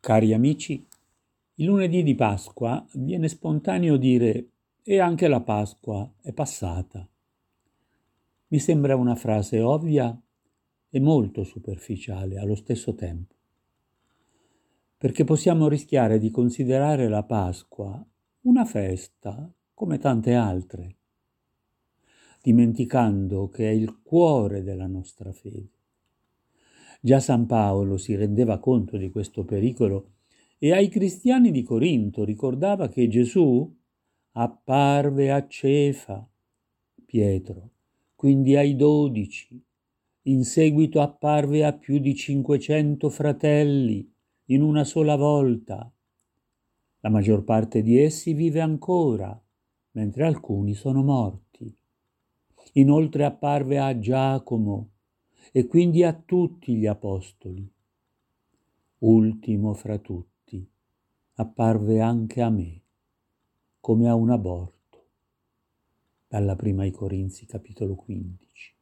Cari amici, il lunedì di Pasqua viene spontaneo dire e anche la Pasqua è passata. Mi sembra una frase ovvia e molto superficiale allo stesso tempo, perché possiamo rischiare di considerare la Pasqua una festa come tante altre, dimenticando che è il cuore della nostra fede. Già San Paolo si rendeva conto di questo pericolo e ai cristiani di Corinto ricordava che Gesù apparve a Cefa, Pietro, quindi ai dodici, in seguito apparve a più di cinquecento fratelli in una sola volta. La maggior parte di essi vive ancora, mentre alcuni sono morti. Inoltre apparve a Giacomo, e quindi a tutti gli apostoli. Ultimo fra tutti, apparve anche a me, come a un aborto. Dalla prima ai Corinzi, capitolo 15.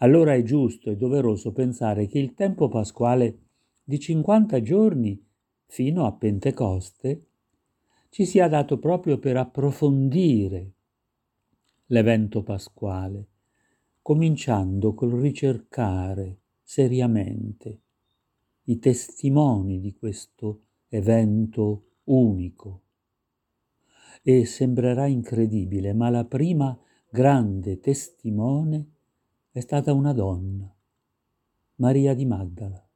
Allora è giusto e doveroso pensare che il tempo pasquale di 50 giorni fino a Pentecoste ci sia dato proprio per approfondire l'evento pasquale cominciando col ricercare seriamente i testimoni di questo evento unico. E sembrerà incredibile, ma la prima grande testimone è stata una donna, Maria di Magdala.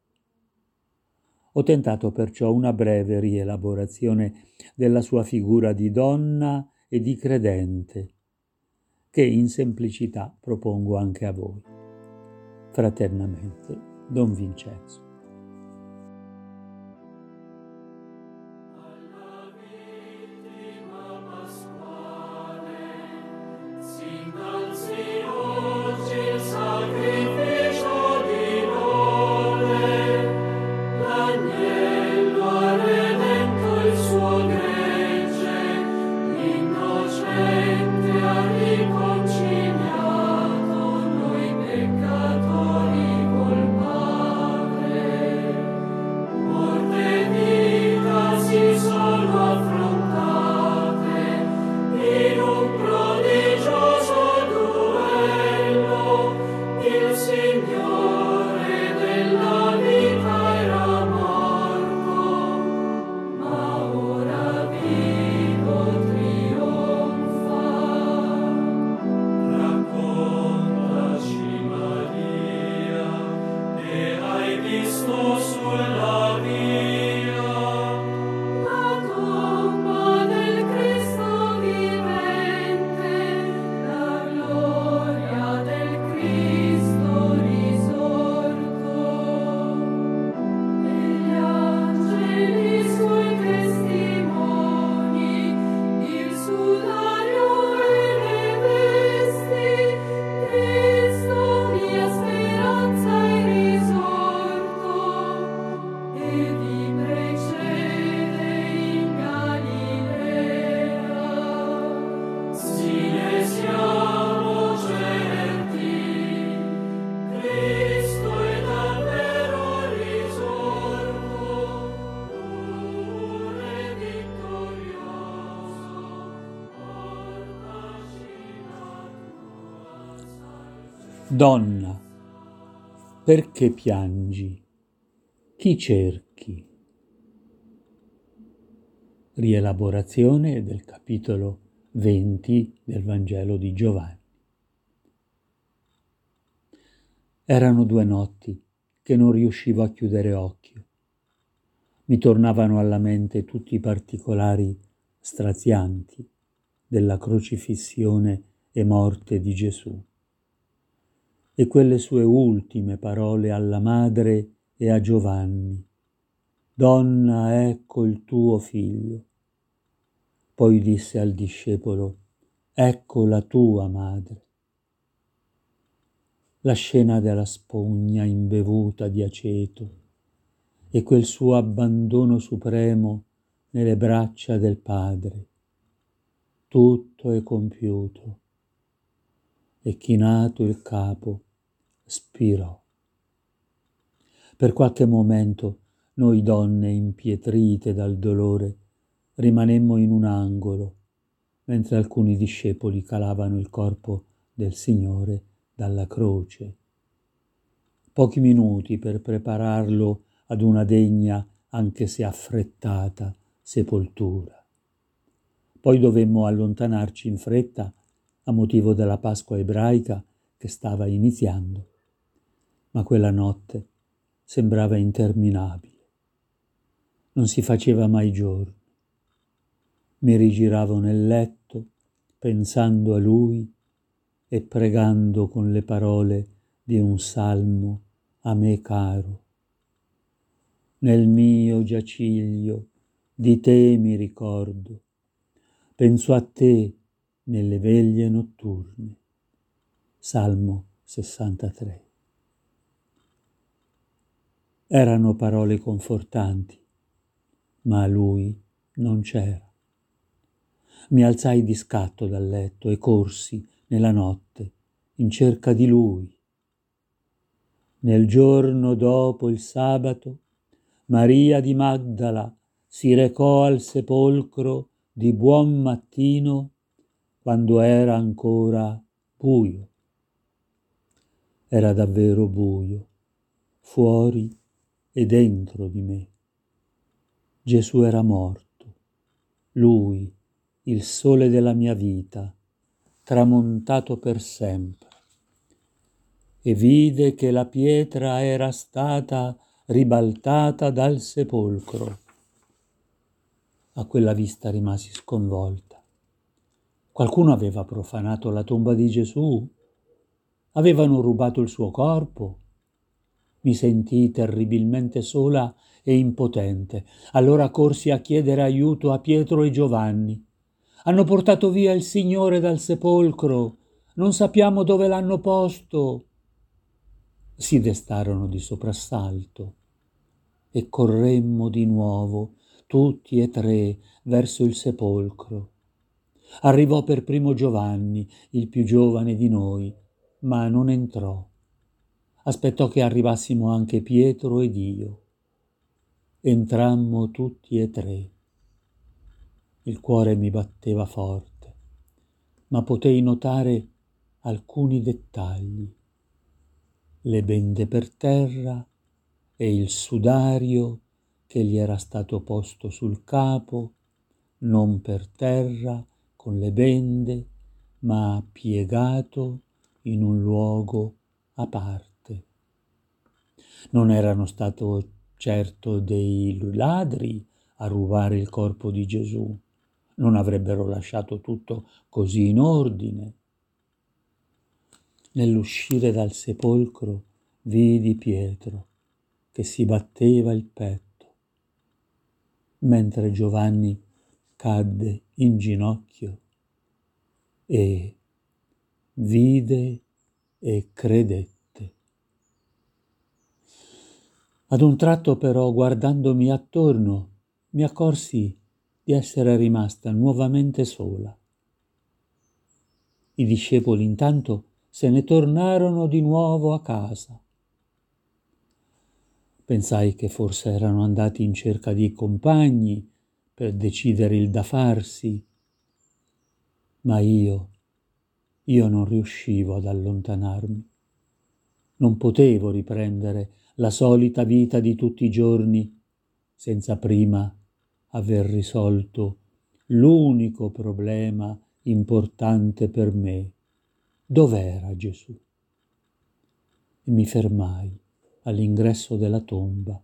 Ho tentato perciò una breve rielaborazione della sua figura di donna e di credente, che in semplicità propongo anche a voi. Fraternamente, Don Vincenzo. Donna, perché piangi? Chi cerchi? Rielaborazione del capitolo 20 del Vangelo di Giovanni. Erano due notti che non riuscivo a chiudere occhio. Mi tornavano alla mente tutti i particolari strazianti della crocifissione e morte di Gesù e quelle sue ultime parole alla madre e a Giovanni. Donna, ecco il tuo figlio. Poi disse al discepolo, ecco la tua madre. La scena della spugna imbevuta di aceto e quel suo abbandono supremo nelle braccia del Padre. Tutto è compiuto. E chinato il capo, spirò. Per qualche momento noi donne impietrite dal dolore rimanemmo in un angolo, mentre alcuni discepoli calavano il corpo del Signore dalla croce. Pochi minuti per prepararlo ad una degna, anche se affrettata, sepoltura. Poi dovemmo allontanarci in fretta a motivo della Pasqua ebraica che stava iniziando, ma quella notte sembrava interminabile. Non si faceva mai giorno. Mi rigiravo nel letto pensando a lui e pregando con le parole di un salmo a me caro. Nel mio giaciglio di te mi ricordo, penso a te nelle veglie notturne. Salmo 63. Erano parole confortanti, ma lui non c'era. Mi alzai di scatto dal letto e corsi nella notte in cerca di lui. Nel giorno dopo il sabato, Maria di Magdala si recò al sepolcro di buon mattino quando era ancora buio. Era davvero buio, fuori e dentro di me. Gesù era morto, lui, il sole della mia vita, tramontato per sempre. E vide che la pietra era stata ribaltata dal sepolcro. A quella vista rimasi sconvolta. Qualcuno aveva profanato la tomba di Gesù? Avevano rubato il suo corpo? Mi sentii terribilmente sola e impotente. Allora corsi a chiedere aiuto a Pietro e Giovanni. Hanno portato via il Signore dal sepolcro. Non sappiamo dove l'hanno posto. Si destarono di soprassalto e corremmo di nuovo, tutti e tre, verso il sepolcro. Arrivò per primo Giovanni, il più giovane di noi, ma non entrò. Aspettò che arrivassimo anche Pietro ed io. Entrammo tutti e tre. Il cuore mi batteva forte, ma potei notare alcuni dettagli. Le bende per terra e il sudario che gli era stato posto sul capo, non per terra, con le bende, ma piegato in un luogo a parte. Non erano stato certo dei ladri a rubare il corpo di Gesù, non avrebbero lasciato tutto così in ordine. Nell'uscire dal sepolcro vidi Pietro che si batteva il petto, mentre Giovanni cadde in ginocchio e vide e credette. Ad un tratto però, guardandomi attorno, mi accorsi di essere rimasta nuovamente sola. I discepoli intanto se ne tornarono di nuovo a casa. Pensai che forse erano andati in cerca di compagni per decidere il da farsi, ma io, io non riuscivo ad allontanarmi. Non potevo riprendere la solita vita di tutti i giorni senza prima aver risolto l'unico problema importante per me. Dov'era Gesù? E mi fermai all'ingresso della tomba,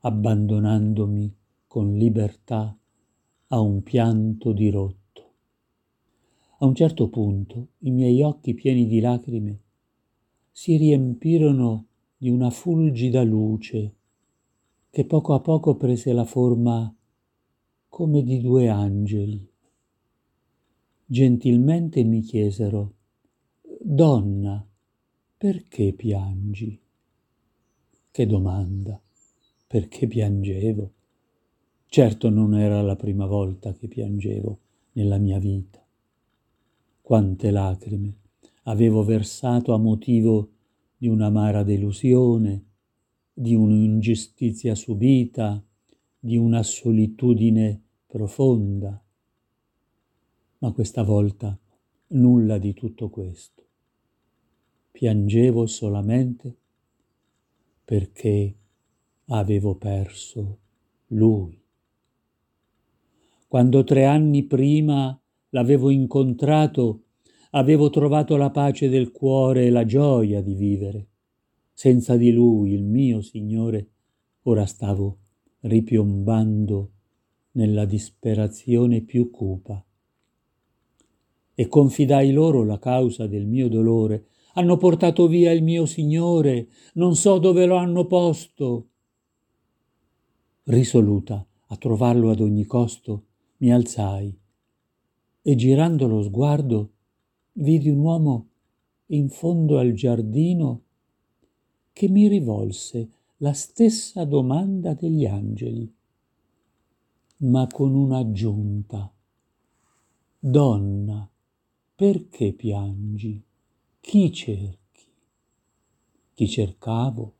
abbandonandomi con libertà a un pianto dirotto. A un certo punto i miei occhi pieni di lacrime si riempirono di una fulgida luce che poco a poco prese la forma come di due angeli. Gentilmente mi chiesero, Donna, perché piangi? Che domanda, perché piangevo? Certo non era la prima volta che piangevo nella mia vita. Quante lacrime avevo versato a motivo di un'amara delusione, di un'ingiustizia subita, di una solitudine profonda. Ma questa volta nulla di tutto questo. Piangevo solamente perché avevo perso lui. Quando tre anni prima l'avevo incontrato, avevo trovato la pace del cuore e la gioia di vivere. Senza di lui, il mio Signore, ora stavo ripiombando nella disperazione più cupa. E confidai loro la causa del mio dolore. Hanno portato via il mio Signore, non so dove lo hanno posto. Risoluta a trovarlo ad ogni costo, mi alzai e girando lo sguardo vidi un uomo in fondo al giardino che mi rivolse la stessa domanda degli angeli, ma con un'aggiunta. Donna, perché piangi? Chi cerchi? Chi cercavo?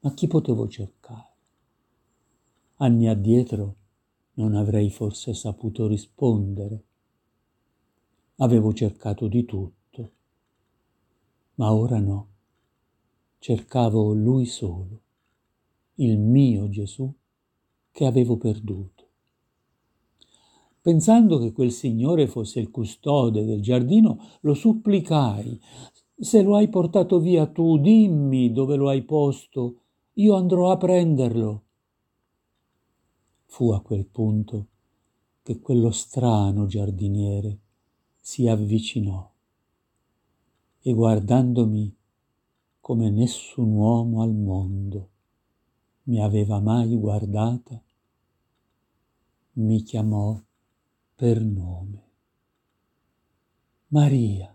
Ma chi potevo cercare? Anni addietro non avrei forse saputo rispondere. Avevo cercato di tutto, ma ora no. Cercavo lui solo, il mio Gesù che avevo perduto. Pensando che quel signore fosse il custode del giardino, lo supplicai. Se lo hai portato via tu, dimmi dove lo hai posto, io andrò a prenderlo. Fu a quel punto che quello strano giardiniere si avvicinò e guardandomi come nessun uomo al mondo mi aveva mai guardata, mi chiamò per nome. Maria.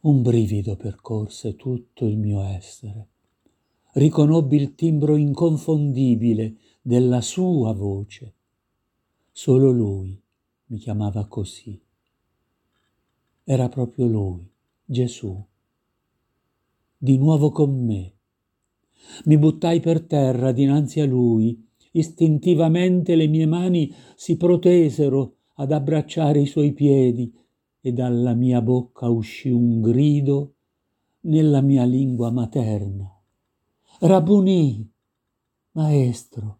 Un brivido percorse tutto il mio essere riconobbi il timbro inconfondibile della sua voce. Solo lui mi chiamava così. Era proprio lui, Gesù. Di nuovo con me. Mi buttai per terra dinanzi a lui. Istintivamente le mie mani si protesero ad abbracciare i suoi piedi e dalla mia bocca uscì un grido nella mia lingua materna. Rabuni, maestro.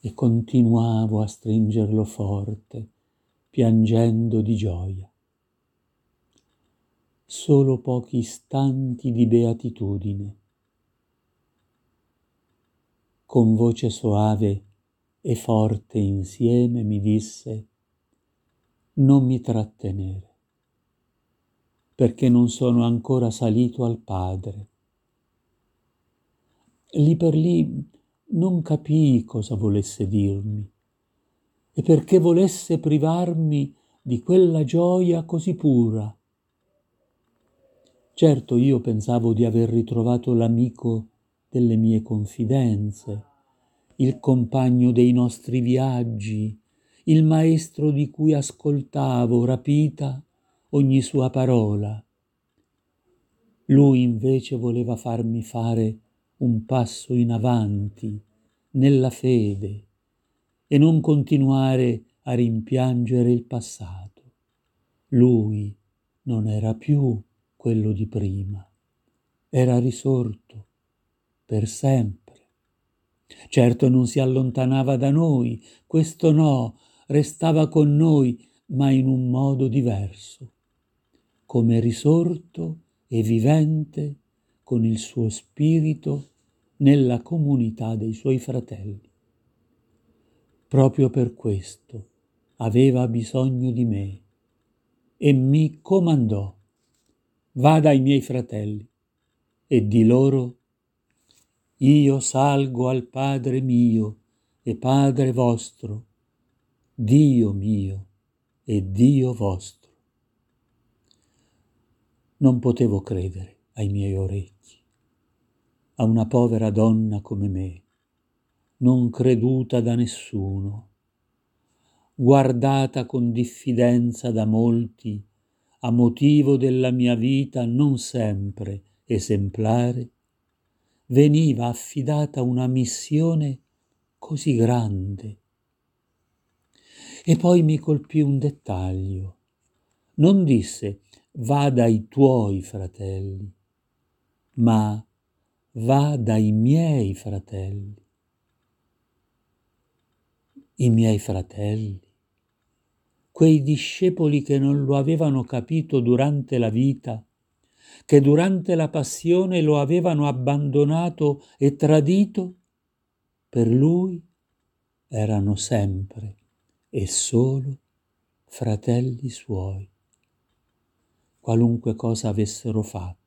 E continuavo a stringerlo forte, piangendo di gioia. Solo pochi istanti di beatitudine. Con voce soave e forte insieme mi disse, non mi trattenere, perché non sono ancora salito al Padre lì per lì non capii cosa volesse dirmi e perché volesse privarmi di quella gioia così pura. Certo io pensavo di aver ritrovato l'amico delle mie confidenze, il compagno dei nostri viaggi, il maestro di cui ascoltavo rapita ogni sua parola. Lui invece voleva farmi fare un passo in avanti nella fede e non continuare a rimpiangere il passato. Lui non era più quello di prima, era risorto per sempre. Certo non si allontanava da noi, questo no, restava con noi, ma in un modo diverso, come risorto e vivente con il suo spirito nella comunità dei suoi fratelli. Proprio per questo aveva bisogno di me e mi comandò, vada ai miei fratelli e di loro, io salgo al Padre mio e Padre vostro, Dio mio e Dio vostro. Non potevo credere ai miei orecchi a una povera donna come me, non creduta da nessuno, guardata con diffidenza da molti, a motivo della mia vita non sempre esemplare, veniva affidata una missione così grande. E poi mi colpì un dettaglio. Non disse va dai tuoi fratelli, ma va dai miei fratelli. I miei fratelli, quei discepoli che non lo avevano capito durante la vita, che durante la passione lo avevano abbandonato e tradito, per lui erano sempre e solo fratelli suoi, qualunque cosa avessero fatto.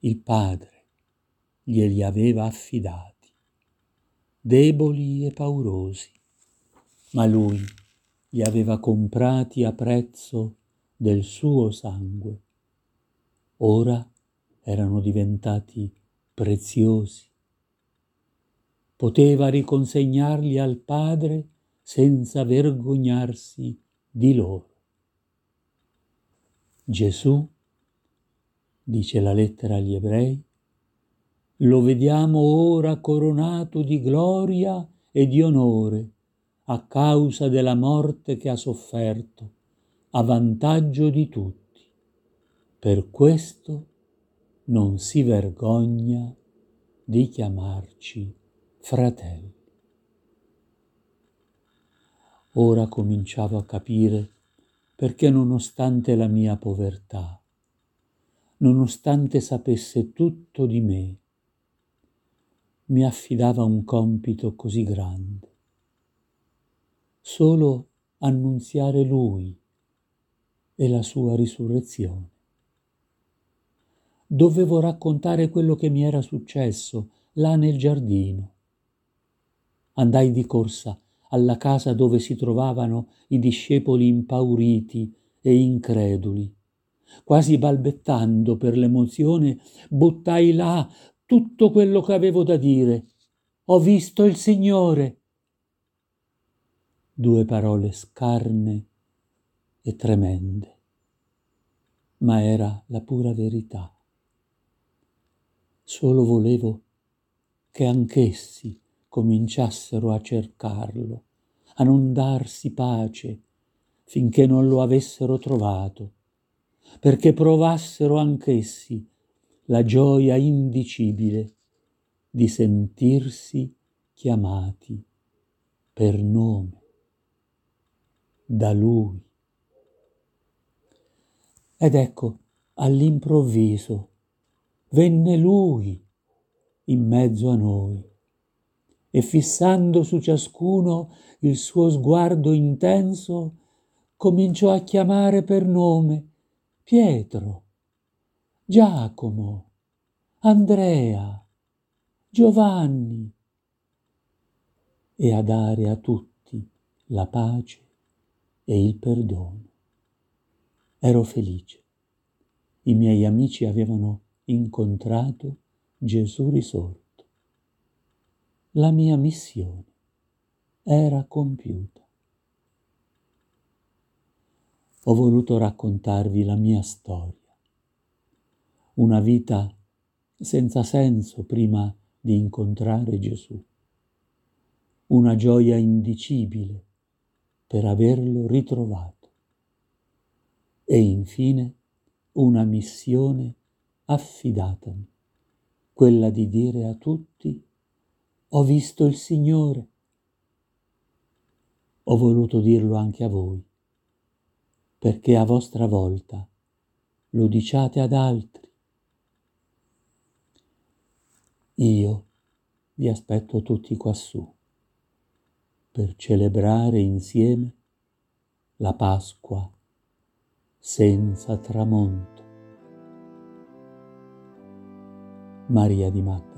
Il Padre glieli aveva affidati, deboli e paurosi, ma lui li aveva comprati a prezzo del suo sangue. Ora erano diventati preziosi. Poteva riconsegnarli al Padre senza vergognarsi di loro. Gesù, dice la lettera agli ebrei, lo vediamo ora coronato di gloria e di onore a causa della morte che ha sofferto, a vantaggio di tutti. Per questo non si vergogna di chiamarci fratelli. Ora cominciavo a capire perché nonostante la mia povertà, nonostante sapesse tutto di me, mi affidava un compito così grande solo annunziare Lui e la sua risurrezione. Dovevo raccontare quello che mi era successo là nel giardino. Andai di corsa alla casa dove si trovavano i discepoli impauriti e increduli. Quasi balbettando per l'emozione, buttai là tutto quello che avevo da dire. Ho visto il Signore due parole scarne e tremende, ma era la pura verità. Solo volevo che anch'essi cominciassero a cercarlo, a non darsi pace finché non lo avessero trovato, perché provassero anch'essi la gioia indicibile di sentirsi chiamati per nome da lui. Ed ecco, all'improvviso, venne lui in mezzo a noi e fissando su ciascuno il suo sguardo intenso, cominciò a chiamare per nome Pietro, Giacomo, Andrea, Giovanni e a dare a tutti la pace e il perdono. Ero felice. I miei amici avevano incontrato Gesù risorto. La mia missione era compiuta. Ho voluto raccontarvi la mia storia, una vita senza senso prima di incontrare Gesù, una gioia indicibile per averlo ritrovato. E infine una missione affidatami, quella di dire a tutti, ho visto il Signore. Ho voluto dirlo anche a voi, perché a vostra volta lo diciate ad altri. Io vi aspetto tutti quassù per celebrare insieme la Pasqua senza tramonto. Maria di Magdala.